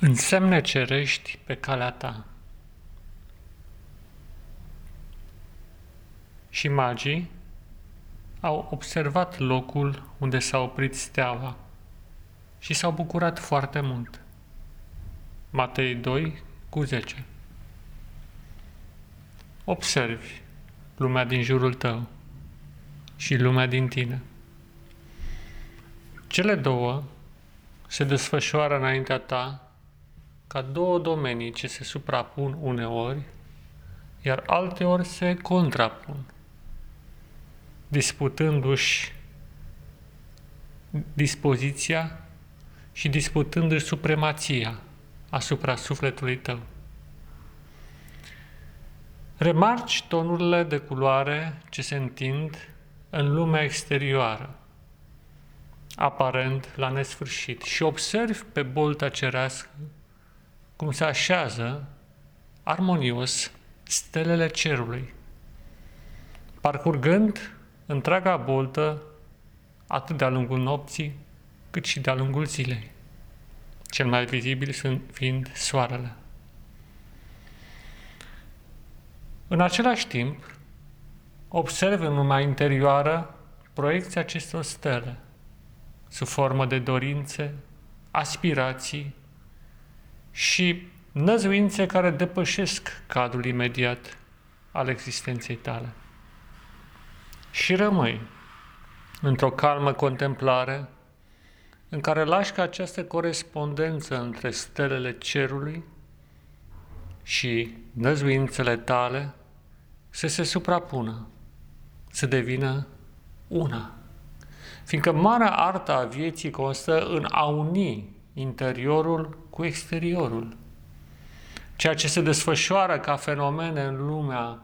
Însemne cerești pe calea ta. Și magii au observat locul unde s-a oprit steaua și s-au bucurat foarte mult. Matei 2 cu 10 Observi lumea din jurul tău și lumea din tine. Cele două se desfășoară înaintea ta ca două domenii ce se suprapun uneori, iar alteori se contrapun, disputându-și dispoziția și disputându-și supremația asupra sufletului tău. Remarci tonurile de culoare ce se întind în lumea exterioară, aparent la nesfârșit, și observi pe bolta cerească cum se așează armonios stelele cerului, parcurgând întreaga boltă atât de-a lungul nopții, cât și de-a lungul zilei, cel mai vizibil fiind soarele. În același timp, observ în lumea interioară proiecția acestor stele, sub formă de dorințe, aspirații, și năzuințe care depășesc cadrul imediat al existenței tale. Și rămâi într-o calmă contemplare în care lași ca această corespondență între stelele cerului și năzuințele tale să se suprapună, să devină una. Fiindcă marea artă a vieții constă în a uni interiorul cu exteriorul. Ceea ce se desfășoară ca fenomene în lumea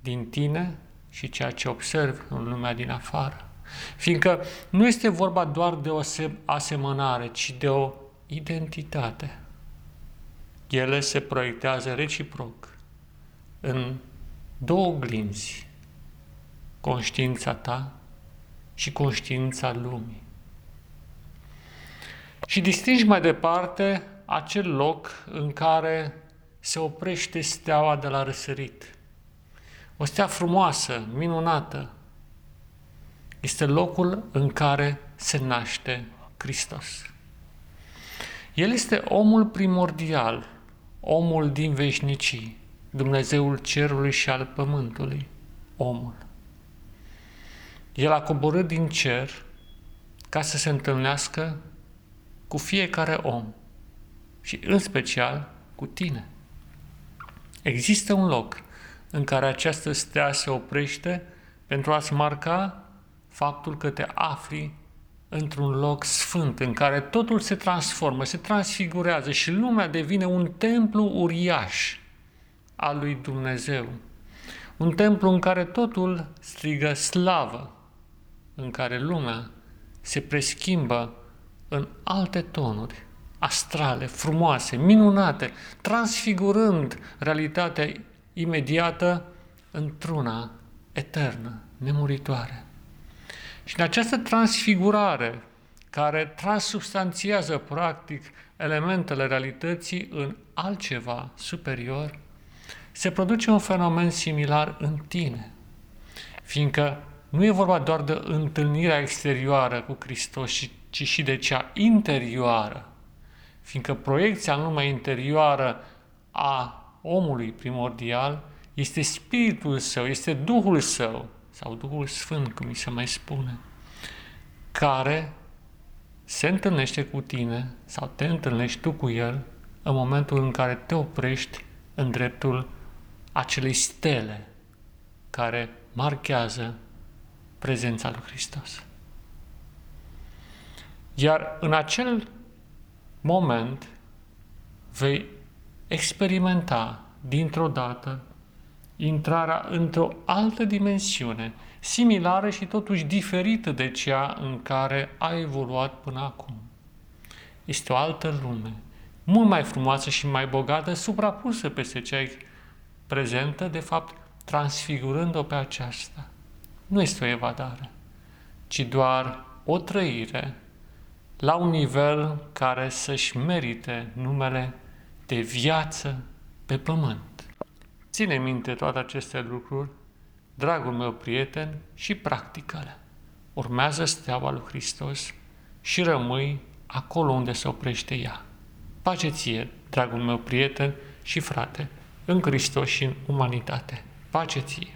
din tine și ceea ce observi în lumea din afară. Fiindcă nu este vorba doar de o asemănare, ci de o identitate. Ele se proiectează reciproc în două glinzi, conștiința ta și conștiința lumii. Și distingi mai departe acel loc în care se oprește steaua de la răsărit. O stea frumoasă, minunată. Este locul în care se naște Hristos. El este omul primordial, omul din veșnicii, Dumnezeul cerului și al pământului, omul. El a coborât din cer ca să se întâlnească cu fiecare om și în special cu tine. Există un loc în care această stea se oprește pentru a-ți marca faptul că te afli într-un loc sfânt, în care totul se transformă, se transfigurează și lumea devine un templu uriaș al lui Dumnezeu. Un templu în care totul strigă slavă, în care lumea se preschimbă în alte tonuri, astrale, frumoase, minunate, transfigurând realitatea imediată într-una eternă, nemuritoare. Și în această transfigurare, care transubstanțiază practic elementele realității în altceva superior, se produce un fenomen similar în tine, fiindcă nu e vorba doar de întâlnirea exterioară cu Hristos, ci și de cea interioară, fiindcă proiecția în lumea interioară a omului primordial este spiritul său, este Duhul său, sau Duhul Sfânt, cum mi se mai spune, care se întâlnește cu tine sau te întâlnești tu cu el în momentul în care te oprești în dreptul acelei stele care marchează prezența lui Hristos. Iar în acel moment vei experimenta dintr-o dată intrarea într-o altă dimensiune, similară și totuși diferită de cea în care ai evoluat până acum. Este o altă lume, mult mai frumoasă și mai bogată, suprapusă peste cea prezentă, de fapt, transfigurând-o pe aceasta. Nu este o evadare, ci doar o trăire la un nivel care să-și merite numele de viață pe pământ. Ține minte toate aceste lucruri, dragul meu prieten, și practică-le. Urmează steaua lui Hristos și rămâi acolo unde se oprește ea. Pace ție, dragul meu prieten și frate, în Hristos și în umanitate. Pace ție!